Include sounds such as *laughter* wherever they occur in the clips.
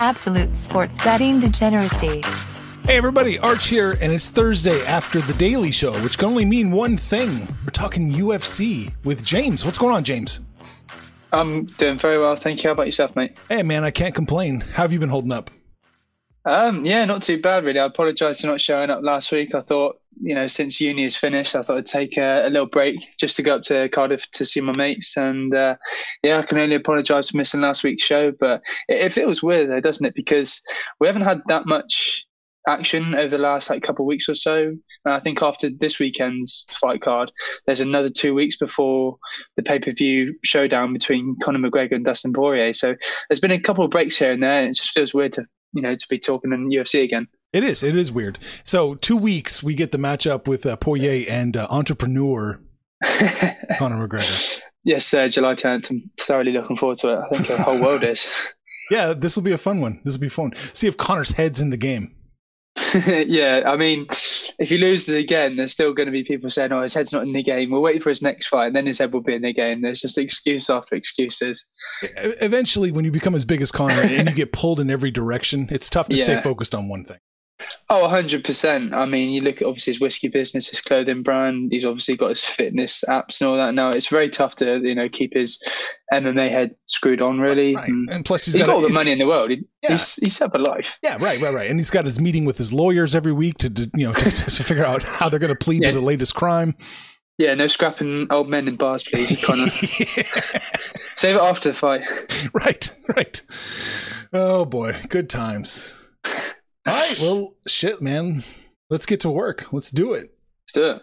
Absolute sports betting degeneracy. Hey everybody, Arch here, and it's Thursday after The Daily Show, which can only mean one thing. We're talking UFC with James. What's going on, James? I'm doing very well, thank you. How about yourself, mate? Hey man, I can't complain. How have you been holding up? Um, yeah, not too bad really. I apologise for not showing up last week. I thought, you know, since uni is finished, I thought I'd take a, a little break just to go up to Cardiff to see my mates. And uh, yeah, I can only apologise for missing last week's show, but it, it feels weird though, doesn't it? Because we haven't had that much action over the last like couple of weeks or so. And I think after this weekend's fight card, there's another two weeks before the pay per view showdown between Conor McGregor and Dustin Poirier. So there's been a couple of breaks here and there. And it just feels weird to you know to be talking in UFC again. It is. It is weird. So two weeks we get the matchup with uh, Poirier and uh, entrepreneur *laughs* Conor McGregor. Yes, uh, July 10th. I'm thoroughly looking forward to it. I think the whole world is. *laughs* Yeah, this will be a fun one. This will be fun. See if Conor's head's in the game. *laughs* yeah, I mean, if he loses again, there's still going to be people saying, "Oh, his head's not in the game." We'll wait for his next fight, and then his head will be in the game. There's just excuse after excuses. Eventually, when you become as big as Conor and you get pulled in every direction, it's tough to stay focused on one thing. Oh, 100%. I mean, you look at obviously his whiskey business, his clothing brand. He's obviously got his fitness apps and all that. Now it's very tough to you know keep his MMA head screwed on. Really, Right. And And plus, he's he's got, got all the money in the world. He, Yeah. He's he's set for life. Yeah, right, right, right. And he's got his meeting with his lawyers every week to, to you know *laughs* to, to figure out how they're going to plead Yeah. to the latest crime. Yeah, no scrapping old men in bars, please. *laughs* Of save it after the fight. *laughs* right, right. Oh boy, good times. All right, well, shit, man. Let's get to work. Let's do it. Let's do it.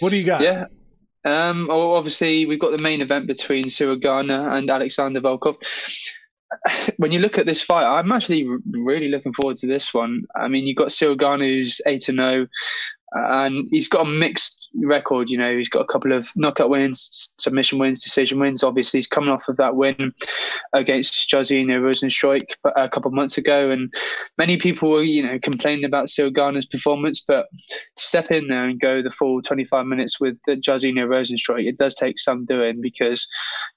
What do you got? Yeah. Um, well, obviously, we've got the main event between Gane and Alexander Volkov. *sighs* When you look at this fight, I'm actually really looking forward to this one. I mean, you've got Gane who's 8 to 0, and he's got a mixed record. You know, he's got a couple of knockout wins, submission wins, decision wins. Obviously, he's coming off of that win against Jairzinho Rozenstruik uh, a couple of months ago, and many people were, you know, complaining about Ciryl Gane's performance. But to step in there and go the full 25 minutes with Jairzinho Rozenstruik, it does take some doing because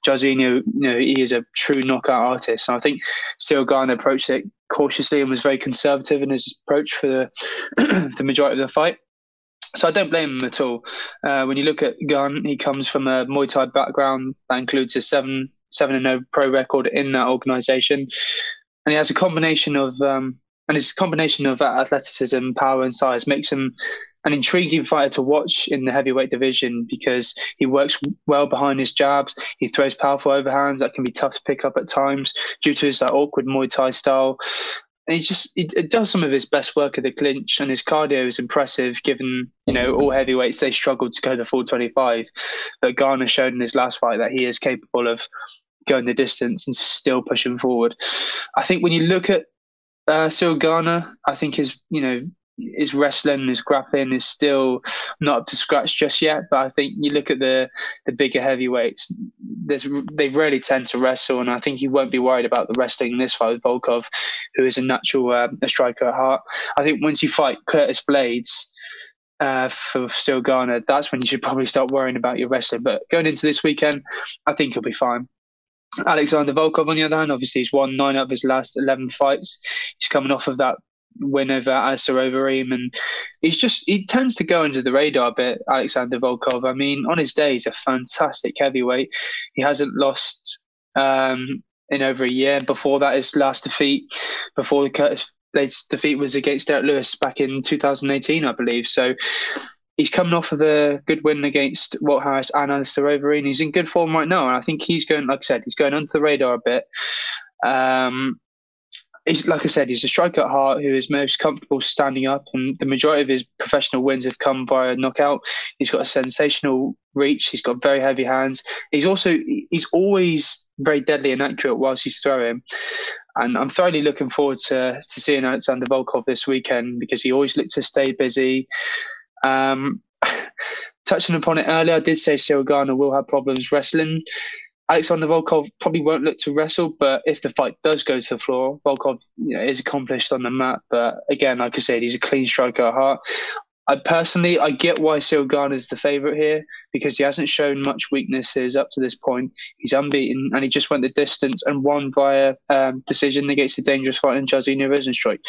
Jairzinho, you know, he is a true knockout artist. And I think Gane approached it cautiously and was very conservative in his approach for the, *clears throat* the majority of the fight. So I don't blame him at all. Uh, when you look at Gane, he comes from a Muay Thai background that includes a seven seven and zero pro record in that organisation, and he has a combination of um, and his combination of athleticism, power, and size makes him an intriguing fighter to watch in the heavyweight division because he works well behind his jabs. He throws powerful overhands that can be tough to pick up at times due to his awkward Muay Thai style. And he just he, does some of his best work at the clinch, and his cardio is impressive. Given you know all heavyweights they struggled to go the full twenty five, but Gane showed in his last fight that he is capable of going the distance and still pushing forward. I think when you look at uh, Ciryl Gane, I think his you know his wrestling, his grappling is still not up to scratch just yet. But I think you look at the the bigger heavyweights, there's they rarely tend to wrestle, and I think you won't be worried about the wrestling in this fight with Volkov, who is a natural uh, a striker at heart. I think once you fight Curtis Blaydes. Uh, for Gane, that's when you should probably start worrying about your wrestling. But going into this weekend, I think he'll be fine. Alexander Volkov, on the other hand, obviously he's won nine of his last eleven fights. He's coming off of that win over Alistair Overeem, and he's just he tends to go under the radar a bit. Alexander Volkov. I mean, on his day, he's a fantastic heavyweight. He hasn't lost um, in over a year. Before that, his last defeat, before the Curtis Blaydes defeat, was against Derrick Lewis back in 2018, I believe. So. He's coming off of a good win against Harris and Alistair Overeem. He's in good form right now, and I think he's going, like I said, he's going under the radar a bit. Um, he's like I said, he's a striker at heart who is most comfortable standing up, and the majority of his professional wins have come via knockout. He's got a sensational reach. He's got very heavy hands. He's also he's always very deadly and accurate whilst he's throwing. And I'm thoroughly looking forward to to seeing Alexander Volkov this weekend because he always looks to stay busy. Um, *laughs* touching upon it earlier, I did say Ciryl will have problems wrestling. Alexander Volkov probably won't look to wrestle, but if the fight does go to the floor, Volkov you know, is accomplished on the mat. But again, like I said, he's a clean striker at heart. I personally, I get why Gane is the favourite here because he hasn't shown much weaknesses up to this point. He's unbeaten and he just went the distance and won via um, decision against the dangerous fight fighter Jairzinho Rozenstruik.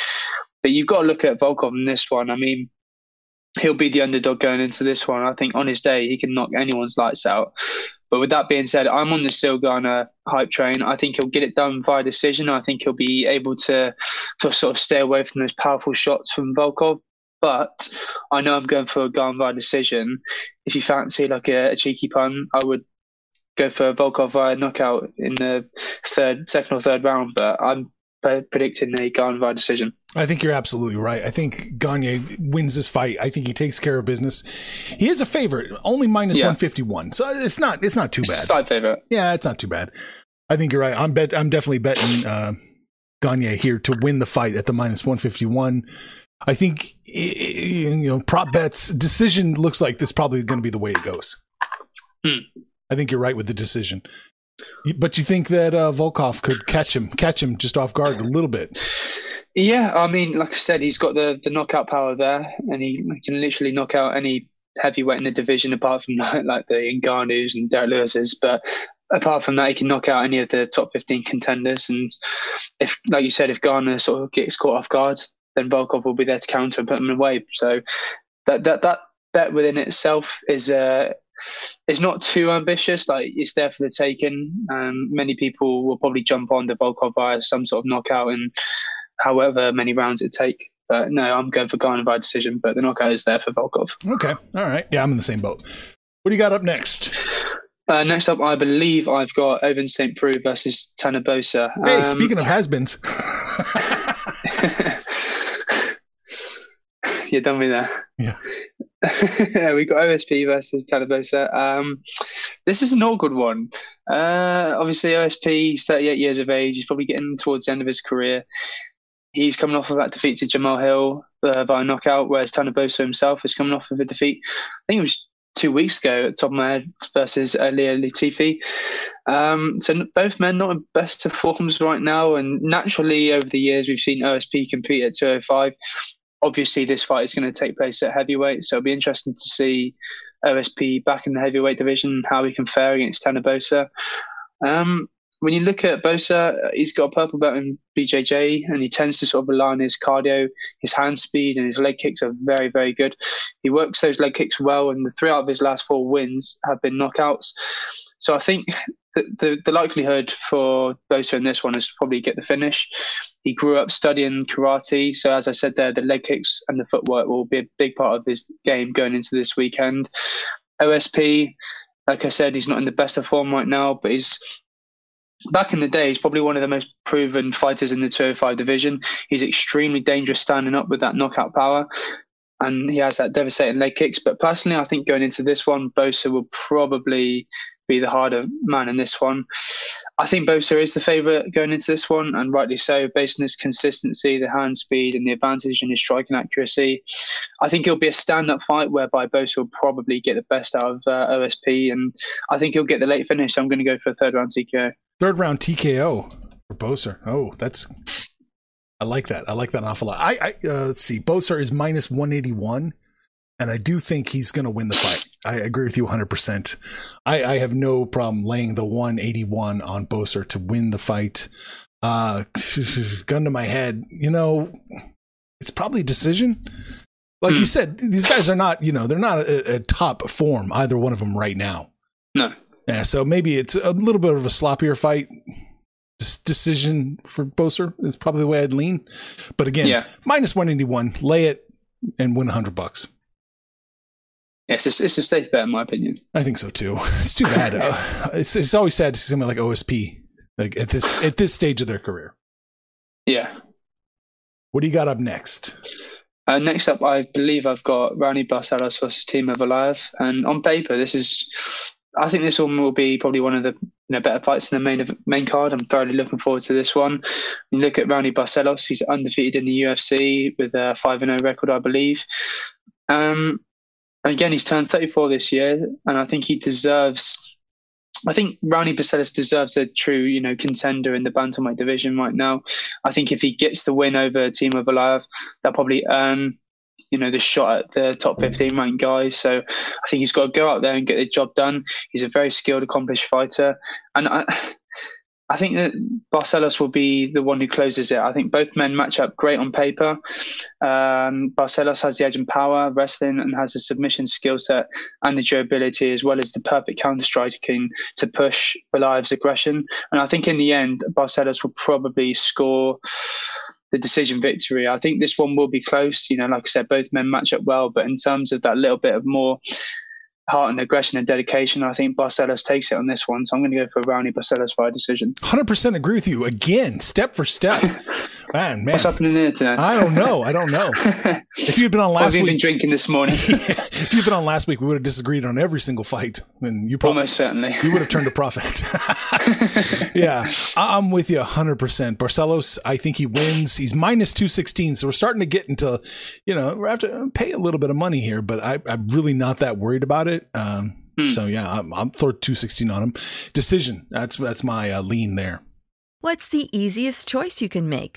But you've got to look at Volkov in this one. I mean, he'll be the underdog going into this one. I think on his day, he can knock anyone's lights out. But with that being said, I'm on the Gane hype train. I think he'll get it done via decision. I think he'll be able to to sort of stay away from those powerful shots from Volkov. But I know I'm going for a Gane via decision. If you fancy like a, a cheeky pun, I would go for Volkov via knockout in the third, second or third round. But I'm predicting a Gane via decision. I think you're absolutely right. I think Gane wins this fight. I think he takes care of business. He is a favorite, only minus yeah. 151. So it's not it's not too bad. Side favorite. Yeah, it's not too bad. I think you're right. I'm bet I'm definitely betting uh, Gane here to win the fight at the minus 151. I think you know prop bets decision looks like this probably going to be the way it goes. Hmm. I think you're right with the decision. But you think that uh, Volkov could catch him, catch him just off guard a little bit? Yeah, I mean, like I said, he's got the, the knockout power there, and he, can literally knock out any heavyweight in the division, apart from *laughs* like, the Ngannou's and Derrick Lewis's. But apart from that, he can knock out any of the top fifteen contenders. And if, like you said, if Gane sort of gets caught off guard, then Volkov will be there to counter and put him away. So that that that bet within itself is uh, it's not too ambitious. Like it's there for the taking, and many people will probably jump on the Volkov via some sort of knockout and however many rounds it take. But no, I'm going for Gane by decision, but the knockout is there for Volkov. Okay. All right. Yeah, I'm in the same boat. What do you got up next? Uh, next up, I believe I've got Ovince St. Preux versus Tanner Boser. Hey, um, speaking of has-beens. *laughs* *laughs* You're done with that. Yeah. *laughs* we got OSP versus Tanner Boser. Um, this is an awkward one. Uh, obviously, OSP, he's 38 years of age. He's probably getting towards the end of his career. He's coming off of that defeat to Jamahal Hill uh, via knockout, whereas Tanner Boser himself is coming off of a defeat. I think it was two weeks ago at top of my head versus Ilir Latifi. Um, so both men not in best of forms right now, and naturally over the years we've seen OSP compete at 205 obviously this fight is going to take place at heavyweight, so it'll be interesting to see OSP back in the heavyweight division, how he can fare against Tanner Boser. Um, when you look at Boser, he's got a purple belt in BJJ, and he tends to sort of rely on his cardio, his hand speed, and his leg kicks are very, very good. He works those leg kicks well, and the three out of his last four wins have been knockouts. So I think the, the, likelihood for Boser in this one is to probably get the finish. He grew up studying karate, so as I said there, the leg kicks and the footwork will be a big part of his game going into this weekend. OSP, like I said, he's not in the best of form right now, but he's back in the day, he's probably one of the most proven fighters in the 205 division. He's extremely dangerous standing up with that knockout power. And he has that devastating leg kicks. But personally, I think going into this one, Boser will probably be the harder man in this one. I think Boser is the favourite going into this one, and rightly so, based on his consistency, the hand speed, and the advantage in his striking accuracy. I think it'll be a stand up fight whereby Boser will probably get the best out of uh, OSP, and I think he'll get the late finish. So I'm going to go for a third round TKO. Third round TKO for Boser. Oh, that's. I like that. I like that an awful lot. I, I uh, let's see. Boser is minus 181 and I do think he's going to win the fight. I agree with you 100%. I, I have no problem laying the 181 on Boser to win the fight. Uh, *laughs* gun to my head, you know, it's probably a decision. Like you Hmm. said, these guys are not, you know, they're not a, a top form, either one of them right now. No. Yeah, so maybe it's a little bit of a sloppier fight. This decision for Boser is probably the way I'd lean. But again, Yeah. minus 181, lay it and win 100 bucks. Yes, it's, it's a safe bet in my opinion. I think so too. *laughs* It's too bad. *laughs* Uh, it's it's always sad to see someone like OSP like at this at this stage of their career. Yeah. What do you got up next? Uh, next up, I believe I've got Raoni Barcelos versus Timur Valiev, and on paper, this is, I think this one will be probably one of the you know, better fights in the main main card. I'm thoroughly looking forward to this one. You look at Raoni Barcelos; he's undefeated in the UFC with a five and zero record, I believe. Um, again, he's turned 34 this year, and I think he deserves. I think Raoni Barcelos deserves a true, you know, contender in the bantamweight division right now. I think if he gets the win over Timur Valiev, they'll probably earn, you know, the shot at the top 15 ranked guys. So I think he's got to go out there and get the job done. He's a very skilled, accomplished fighter, and I, I think that Barcelos will be the one who closes it. I think both men match up great on paper. Um, Barcelos has the edge in power, wrestling, and has the submission skill set and the durability, as well as the perfect counter striking to push Valiev's aggression. And I think in the end, Barcelos will probably score the decision victory. I think this one will be close. You know, like I said, both men match up well, but in terms of that little bit of more heart and aggression and dedication, I think Barcelos takes it on this one. So I'm going to go for Raoni Barcelos by decision. 100% agree with you again, step for step. *laughs* Man, man. What's happening there today? I don't know. I don't know. *laughs* If you'd been on What have last you been drinking this morning? *laughs* if you'd been on last week, we would have disagreed on every single fight, and you probably Almost certainly. you would have turned a profit. *laughs* yeah, I- I'm with you 100%. Barcelos, I think he wins. He's minus 216. So we're starting to get into, you know, we have to pay a little bit of money here, but I, I'm really not that worried about it. Um, Hmm. So yeah, I'm, I'm throw 216 on him. Decision. That's that's my uh, lean there. What's the easiest choice you can make?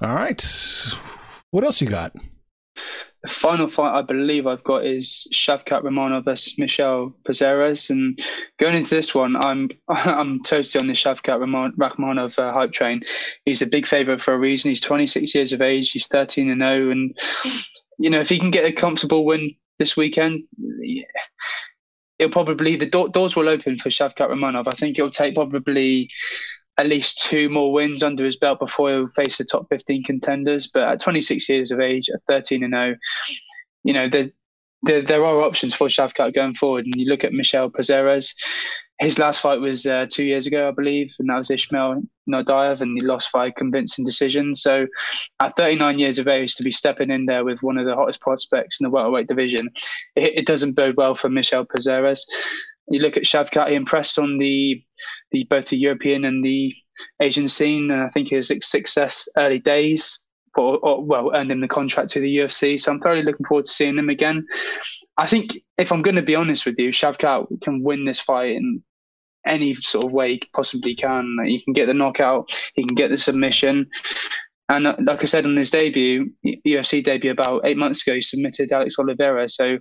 All right. What else you got? The final fight I believe I've got is Shavkat Ramonov versus Michel Pereira. And going into this one, I'm *laughs* I'm totally on the Shavkat Ramon- Rakhmonov uh, hype train. He's a big favourite for a reason. He's 26 years of age. He's 13 and 0, and you know if he can get a comfortable win this weekend, yeah, it'll probably the door, doors will open for Shavkat Ramonov. I think it'll take probably at least two more wins under his belt before he'll face the top 15 contenders. But at 26 years of age, at 13 and 0, you know, there, there, there are options for Shavkat going forward. And you look at Michel Prazeres, his last fight was uh, two years ago, I believe, and that was Ishmael Naurdiev, and he lost by convincing decision. So, at 39 years of age, to be stepping in there with one of the hottest prospects in the welterweight division, it, it doesn't bode well for Michel Prazeres. You look at Shavkat, he impressed on the, the both the European and the Asian scene, and I think his success early days or, or, well, earned him the contract to the UFC. So I'm thoroughly looking forward to seeing him again. I think if I'm going to be honest with you, Shavkat can win this fight in any sort of way he possibly can. He can get the knockout, he can get the submission. And uh, like I said on his debut, UFC debut about eight months ago, he submitted Alex Oliveira. So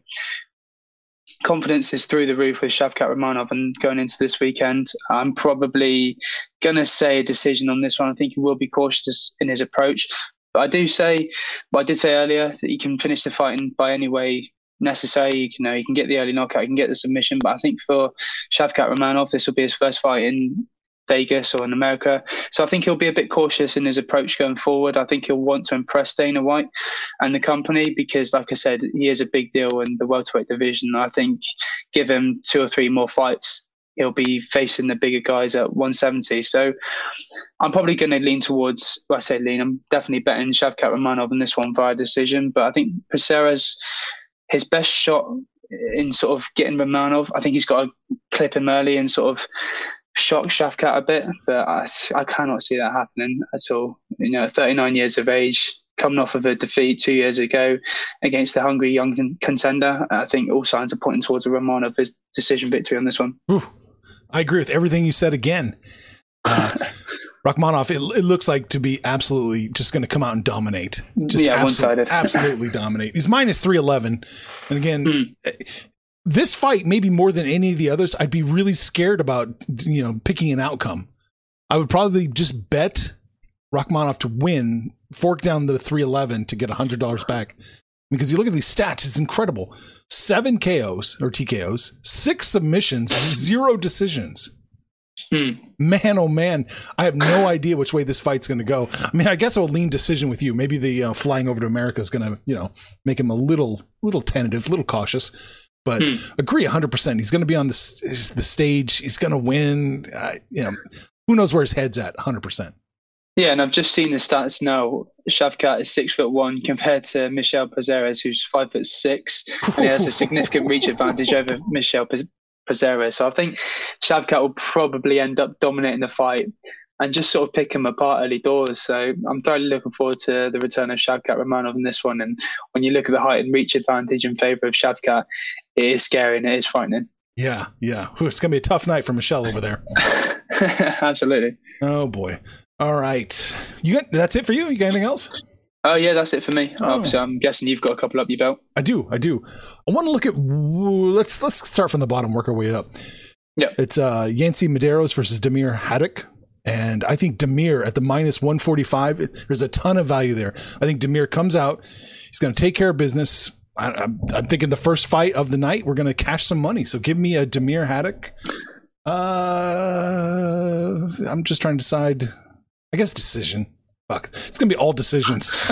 confidence is through the roof with Shavkat Rakhmonov and going into this weekend. I'm probably going to say a decision on this one. I think he will be cautious in his approach. But I do say, but I did say earlier that he can finish the fight in, by any way necessary. You know, he can get the early knockout, he can get the submission. But I think for Shavkat Rakhmonov, this will be his first fight in Vegas or in America. So I think he'll be a bit cautious in his approach going forward. I think he'll want to impress Dana White and the company because, like I said, he is a big deal in the welterweight division. I think give him two or three more fights. He'll be facing the bigger guys at 170. So I'm probably going to lean towards, well, I say lean, I'm definitely betting Shavkat Romanov in this one via decision. But I think Prazeres his best shot in sort of getting Romanov, I think he's got to clip him early and sort of shock Shavkat a bit, but I, I cannot see that happening at all. You know, 39 years of age, coming off of a defeat two years ago against the hungry young contender, I think all signs are pointing towards a Romanov decision victory on this one. Ooh, I agree with everything you said again. Uh, *laughs* Rakhmonov, it, it, looks like to be absolutely just going to come out and dominate. Just yeah, one sided. absolutely dominate. He's minus 311. And again, mm. This fight, maybe more than any of the others, I'd be really scared about, you know, picking an outcome. I would probably just bet Rakhmonov to win, fork down the 311 to get $100 back. Because you look at these stats, it's incredible. Seven KOs or TKOs, six submissions, *laughs* zero decisions. Hmm. Man, oh man, I have no *sighs* idea which way this fight's going to go. I mean, I guess I'll lean decision with you. Maybe the uh, flying over to America is going to, you know, make him a little, little tentative, little cautious. But hmm. agree 100%. He's going to be on the, the stage. He's going to win. Uh, you know, who knows where his head's at 100%. Yeah, and I've just seen the stats now. Shavkat is six foot one compared to Michel Prazeres, who's five foot six, and he has a significant reach advantage over *laughs* Michel Prazeres. So I think Shavkat will probably end up dominating the fight and just sort of pick him apart early doors. So I'm thoroughly looking forward to the return of Shavkat Rakhmonov in this one. And when you look at the height and reach advantage in favour of Shavkat, it is scary and it is frightening. Yeah, yeah. It's going to be a tough night for Michelle over there. *laughs* Absolutely. Oh, boy. All right. You got, that's it for you? You got anything else? Oh yeah, that's it for me. Oh. Obviously, I'm guessing you've got a couple up your belt. I do, I do. I want to look at. Let's let's start from the bottom, work our way up. Yeah, it's uh Yancy Medeiros versus Damir Hadzovic. And I think Damir at the minus 145, there's a ton of value there. I think Damir comes out, he's going to take care of business. I, am thinking the first fight of the night, we're going to cash some money. So give me a Damir Hadzovic. Uh, I'm just trying to decide. I guess decision. Fuck. It's going to be all decisions. *laughs* *laughs*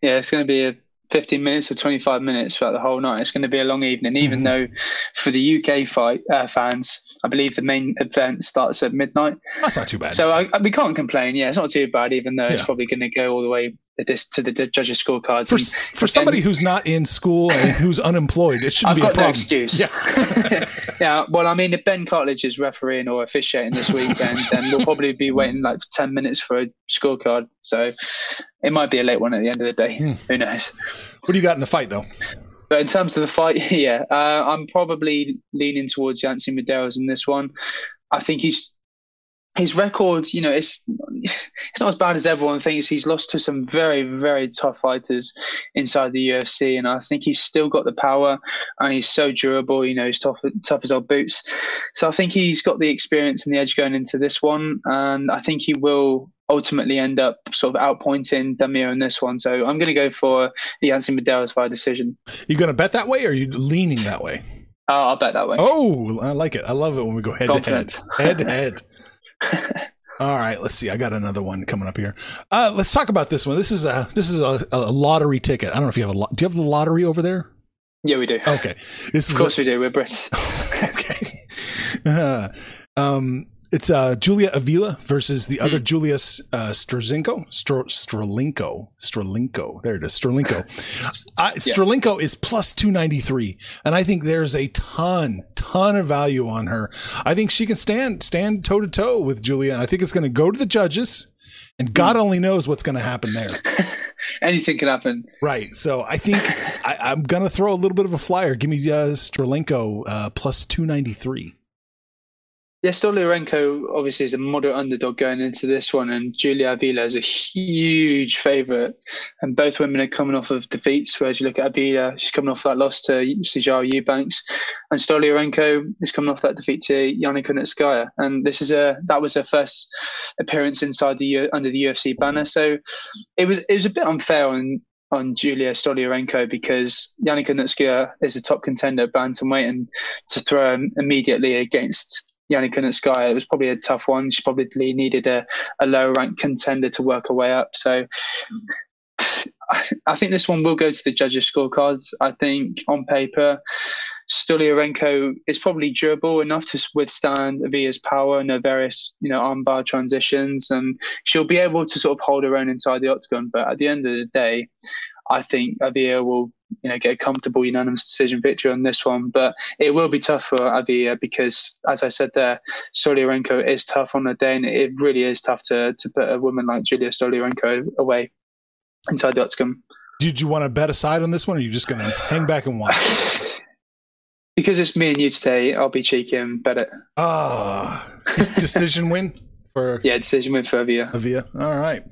yeah, it's going to be a 15 minutes or 25 minutes throughout the whole night. It's going to be a long evening, even mm-hmm. though for the UK fight uh, fans, I believe the main event starts at midnight. That's not too bad. So I, we can't complain. Yeah, it's not too bad, even though yeah. it's probably going to go all the way to the judges' scorecards. For, and, for somebody who's not in school and *laughs* who's unemployed, it shouldn't I've be got a problem. No excuse. Yeah. *laughs* yeah. Well, I mean, if Ben Cartledge is refereeing or officiating this weekend, then we'll probably be waiting like ten minutes for a scorecard. So it might be a late one at the end of the day. Hmm. Who knows? What do you got in the fight, though? But in terms of the fight, *laughs* yeah, uh, I'm probably leaning towards Yancy Medeiros in this one. I think he's his record, you know, it's *laughs* it's not as bad as everyone thinks. He's lost to some very, very tough fighters inside the UFC, and I think he's still got the power, and he's so durable. You know, he's tough, tough as old boots. So I think he's got the experience and the edge going into this one, and I think he will ultimately end up sort of outpointing Damir in this one. So I'm going to go for the Yancy Medeiros via decision. You going to bet that way, or are you leaning that way? Uh, I'll bet that way. Oh, I like it. I love it when we go head Confident. to head. Head to head. *laughs* All right, let's see. I got another one coming up here. Uh, let's talk about this one. This is a this is a, a lottery ticket. I don't know if you have a lot. Do you have the lottery over there? Yeah, we do. Okay, this Of is course we do. We're Brits. *laughs* okay. *laughs* Uh, um, it's uh, Julia Avila versus the other Julia uh, Strazinko. Stralinko. Stralinko. There it is. Stralinko. Uh, *laughs* Stralinko is plus 293. And I think there's a ton, ton of value on her. I think she can stand, stand toe to toe with Julia. And I think it's going to go to the judges. And God only knows what's going to happen there. *laughs* Anything can happen. Right. So I think I, I'm going to throw a little bit of a flyer. Give me uh, Stralinko uh, plus 293. Yeah, Stoliarenko obviously is a moderate underdog going into this one, and Julia Avila is a huge favourite. And both women are coming off of defeats. Whereas you look at Avila, she's coming off that loss to Sijara Eubanks, and Stoliarenko is coming off that defeat to Yana Kunitskaya. And this is a that was her first appearance inside the under the UFC banner. So it was it was a bit unfair on on Julia Stoliarenko because Yana Kunitskaya is a top contender at bantamweight, and to throw immediately against Yannick Kunitskaya, it was probably a tough one. She probably needed a, a low ranked contender to work her way up. So *sighs* I think this one will go to the judges' scorecards. I think on paper, Stoliarenko is probably durable enough to withstand Avia's power and her various, you know, armbar transitions, and she'll be able to sort of hold her own inside the octagon. But at the end of the day, I think Avia will, you know, get a comfortable unanimous decision victory on this one. But it will be tough for Avia because, as I said there, Stoliarenko is tough on the day, and it really is tough to to put a woman like Julia Stoliarenko away inside the octagon. Did you want to bet aside on this one, or are you just going to hang back and watch? *laughs* because it's me and you today, I'll be cheeky and bet it. Ah, decision win for yeah, decision win for Avia. Avia. All right.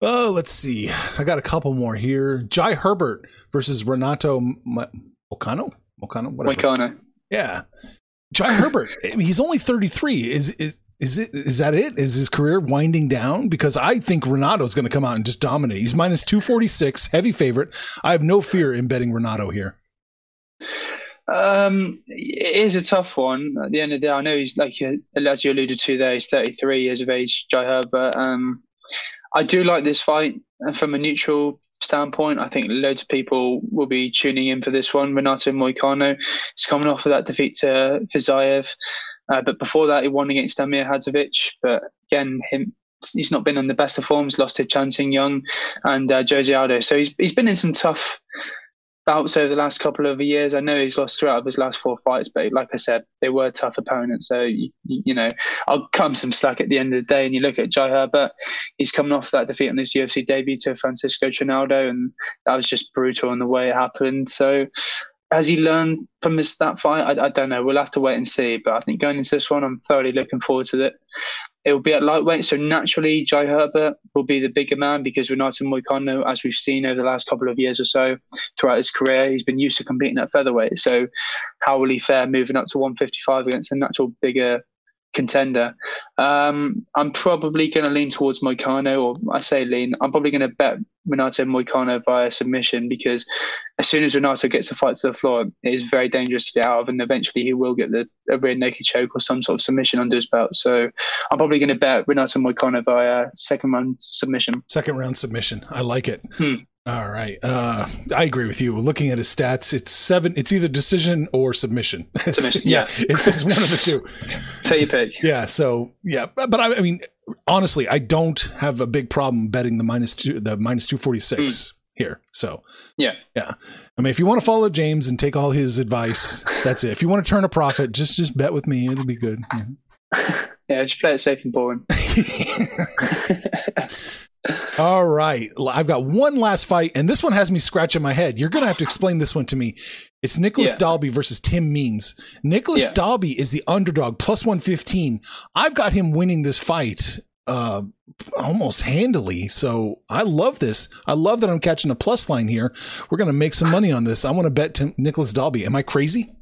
Oh, let's see. I got a couple more here. Jai Herbert versus Renato Moicano. Moicano, whatever. Moicano. Yeah, Jai Herbert. I mean, he's only thirty three. Is is is it is that it? Is his career winding down? Because I think Renato is going to come out and just dominate. He's minus two forty six, heavy favorite. I have no fear in betting Renato here. Um, it is a tough one. At the end of the day, I know he's like as you alluded to there. He's thirty three years of age, Jai Herbert. Um, I do like this fight and from a neutral standpoint. I think loads of people will be tuning in for this one. Renato Moicano is coming off of that defeat to Fiziev. Uh, but before that, he won against Amir Hadzovic. But again, him he's not been in the best of forms. Lost to Chan Sing Young and uh, Jose Aldo. So he's he's been in some tough bouts over the last couple of years. I know he's lost throughout his last four fights, but like I said, they were tough opponents. So you, you know, I'll him some slack at the end of the day. And you look at Jai Herbert, he's coming off that defeat on his UFC debut to Francisco Trinaldo, and that was just brutal in the way it happened. So has he learned from this that fight? I, I, don't know. We'll have to wait and see. But I think going into this one, I'm thoroughly looking forward to it. It will be at lightweight, so naturally Jai Herbert will be the bigger man because Renato Moicano, as we've seen over the last couple of years or so throughout his career, he's been used to competing at featherweight. So how will he fare moving up to 155 against a natural bigger contender. Um, I'm probably going to lean towards Moicano, or I say lean. I'm probably going to bet Renato Moicano via submission because as soon as Renato gets the fight to the floor, it is very dangerous to get out of, and eventually he will get the a rear naked choke or some sort of submission under his belt. So I'm probably going to bet Renato Moicano via second round submission. Second round submission. I like it. Hmm. All right. Uh, I agree with you. Looking at his stats, it's seven. It's either decision or submission. *laughs* Submission, yeah, yeah. it's, it's one of the two. *laughs* Take your pick. Yeah. So yeah, but, but I, I, mean, honestly, I don't have a big problem betting the minus two, the minus two forty six mm. here. So yeah, yeah. I mean, if you want to follow James and take all his advice, that's it. If you want to turn a profit, just just bet with me. It'll be good. Yeah, *laughs* yeah just play it safe and boring. All right. I've got one last fight, and this one has me scratching my head. You're going to have to explain this one to me. It's Nicolas yeah. Dalby versus Tim Means. Nicolas yeah. Dalby is the underdog, plus 115. I've got him winning this fight uh, almost handily. So I love this. I love that I'm catching a plus line here. We're going to make some money on this. I want to bet Tim, Nicolas Dalby. Am I crazy?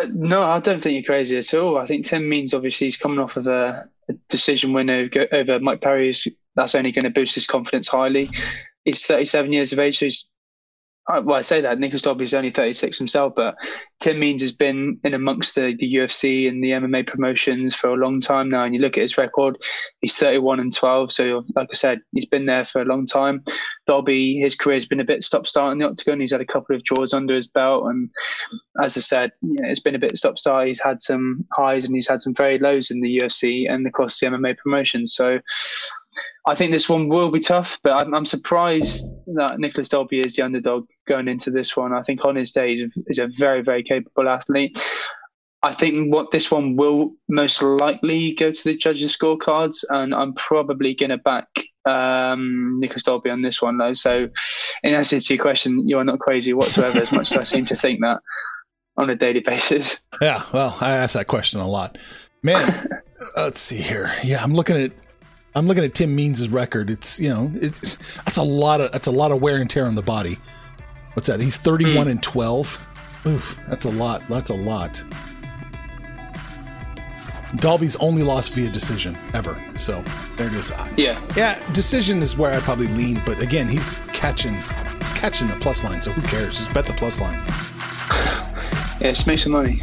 Uh, no, I don't think you're crazy at all. I think Tim Means obviously he's coming off of a, a decision win over, over Mike Perry, that's only going to boost his confidence highly. He's 37 years of age, so he's well, I say that Nicolas Dalby is only 36 himself, but Tim Means has been in amongst the, the UFC and the MMA promotions for a long time now. And you look at his record, he's 31 and 12. So, like I said, he's been there for a long time. Dobby, his career has been a bit stop start in the octagon. He's had a couple of draws under his belt. And as I said, it's been a bit stop start. He's had some highs and he's had some very lows in the UFC and across the MMA promotions. So, I think this one will be tough, but I'm, I'm, surprised that Nicolas Dalby is the underdog going into this one. I think on his day he's a, he's a very, very capable athlete. I think what this one will most likely go to the judges' scorecards, and I'm probably going to back um, Nicolas Dalby on this one, though. So, in answer to your question, you are not crazy whatsoever, as much as I seem to think that on a daily basis. *laughs* Yeah, well, I ask that question a lot. Man, *laughs* let's see here. Yeah, I'm looking at I'm looking at Tim Means' record. It's you know, it's that's a lot of that's a lot of wear and tear on the body. What's that? He's 31 mm. and 12. Oof, that's a lot. That's a lot. Dalby's only lost via decision ever. So there it is. Yeah. Yeah, decision is where I probably lean, but again, he's catching he's catching the plus line, so who cares? Just bet the plus line. yeah, just make some money.